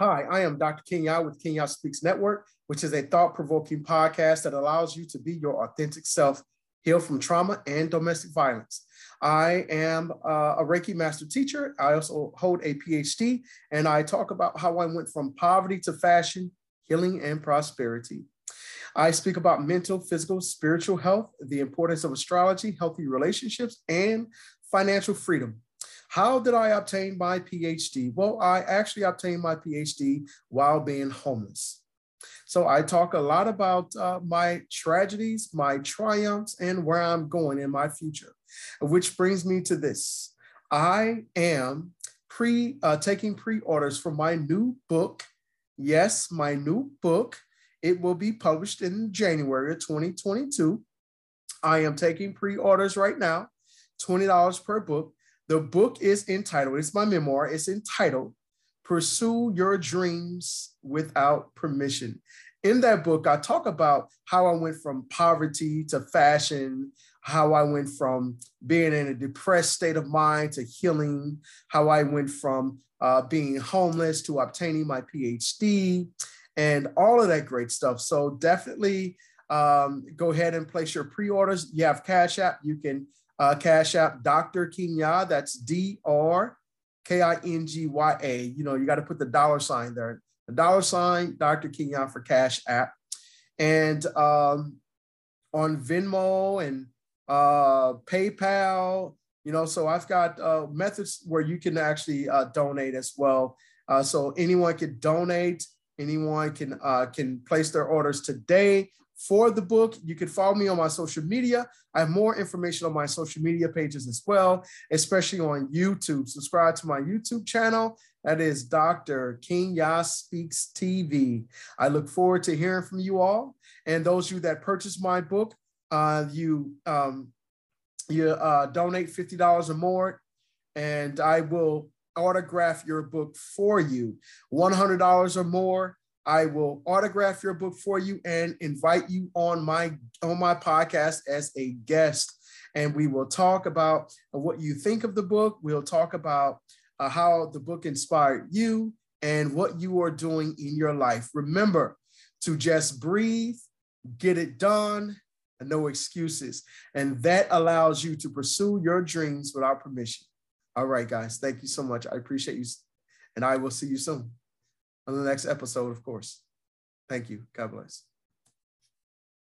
Hi, I am Dr. Kenya with Kenya Speaks Network, which is a thought provoking podcast that allows you to be your authentic self, heal from trauma and domestic violence. I am uh, a Reiki master teacher. I also hold a PhD, and I talk about how I went from poverty to fashion, healing, and prosperity. I speak about mental, physical, spiritual health, the importance of astrology, healthy relationships, and financial freedom. How did I obtain my PhD? Well, I actually obtained my PhD while being homeless. So I talk a lot about uh, my tragedies, my triumphs, and where I'm going in my future, which brings me to this. I am pre uh, taking pre-orders for my new book. Yes, my new book. It will be published in January of 2022. I am taking pre-orders right now, $20 per book. The book is entitled, it's my memoir, it's entitled Pursue Your Dreams Without Permission. In that book, I talk about how I went from poverty to fashion, how I went from being in a depressed state of mind to healing, how I went from uh, being homeless to obtaining my PhD, and all of that great stuff. So definitely um, go ahead and place your pre-orders. You have Cash App. You can uh, Cash App Dr. Kenya. That's D R K I N G Y A. You know, you got to put the dollar sign there. The dollar sign Dr. Kenya for Cash App. And um, on Venmo and uh, PayPal, you know, so I've got uh, methods where you can actually uh, donate as well. Uh, so anyone can donate, anyone can uh, can place their orders today for the book. You can follow me on my social media. I have more information on my social media pages as well, especially on YouTube. Subscribe to my YouTube channel. That is Dr. King Kenya Speaks TV. I look forward to hearing from you all. And those of you that purchase my book, uh, you um, you uh, donate $50 or more, and I will autograph your book for you. $100 or more, I will autograph your book for you and invite you on my on my podcast as a guest and we will talk about what you think of the book. We'll talk about uh, how the book inspired you and what you are doing in your life. Remember to just breathe, get it done, no excuses. And that allows you to pursue your dreams without permission. All right, guys. Thank you so much. I appreciate you. And I will see you soon on the next episode, of course. Thank you. God bless.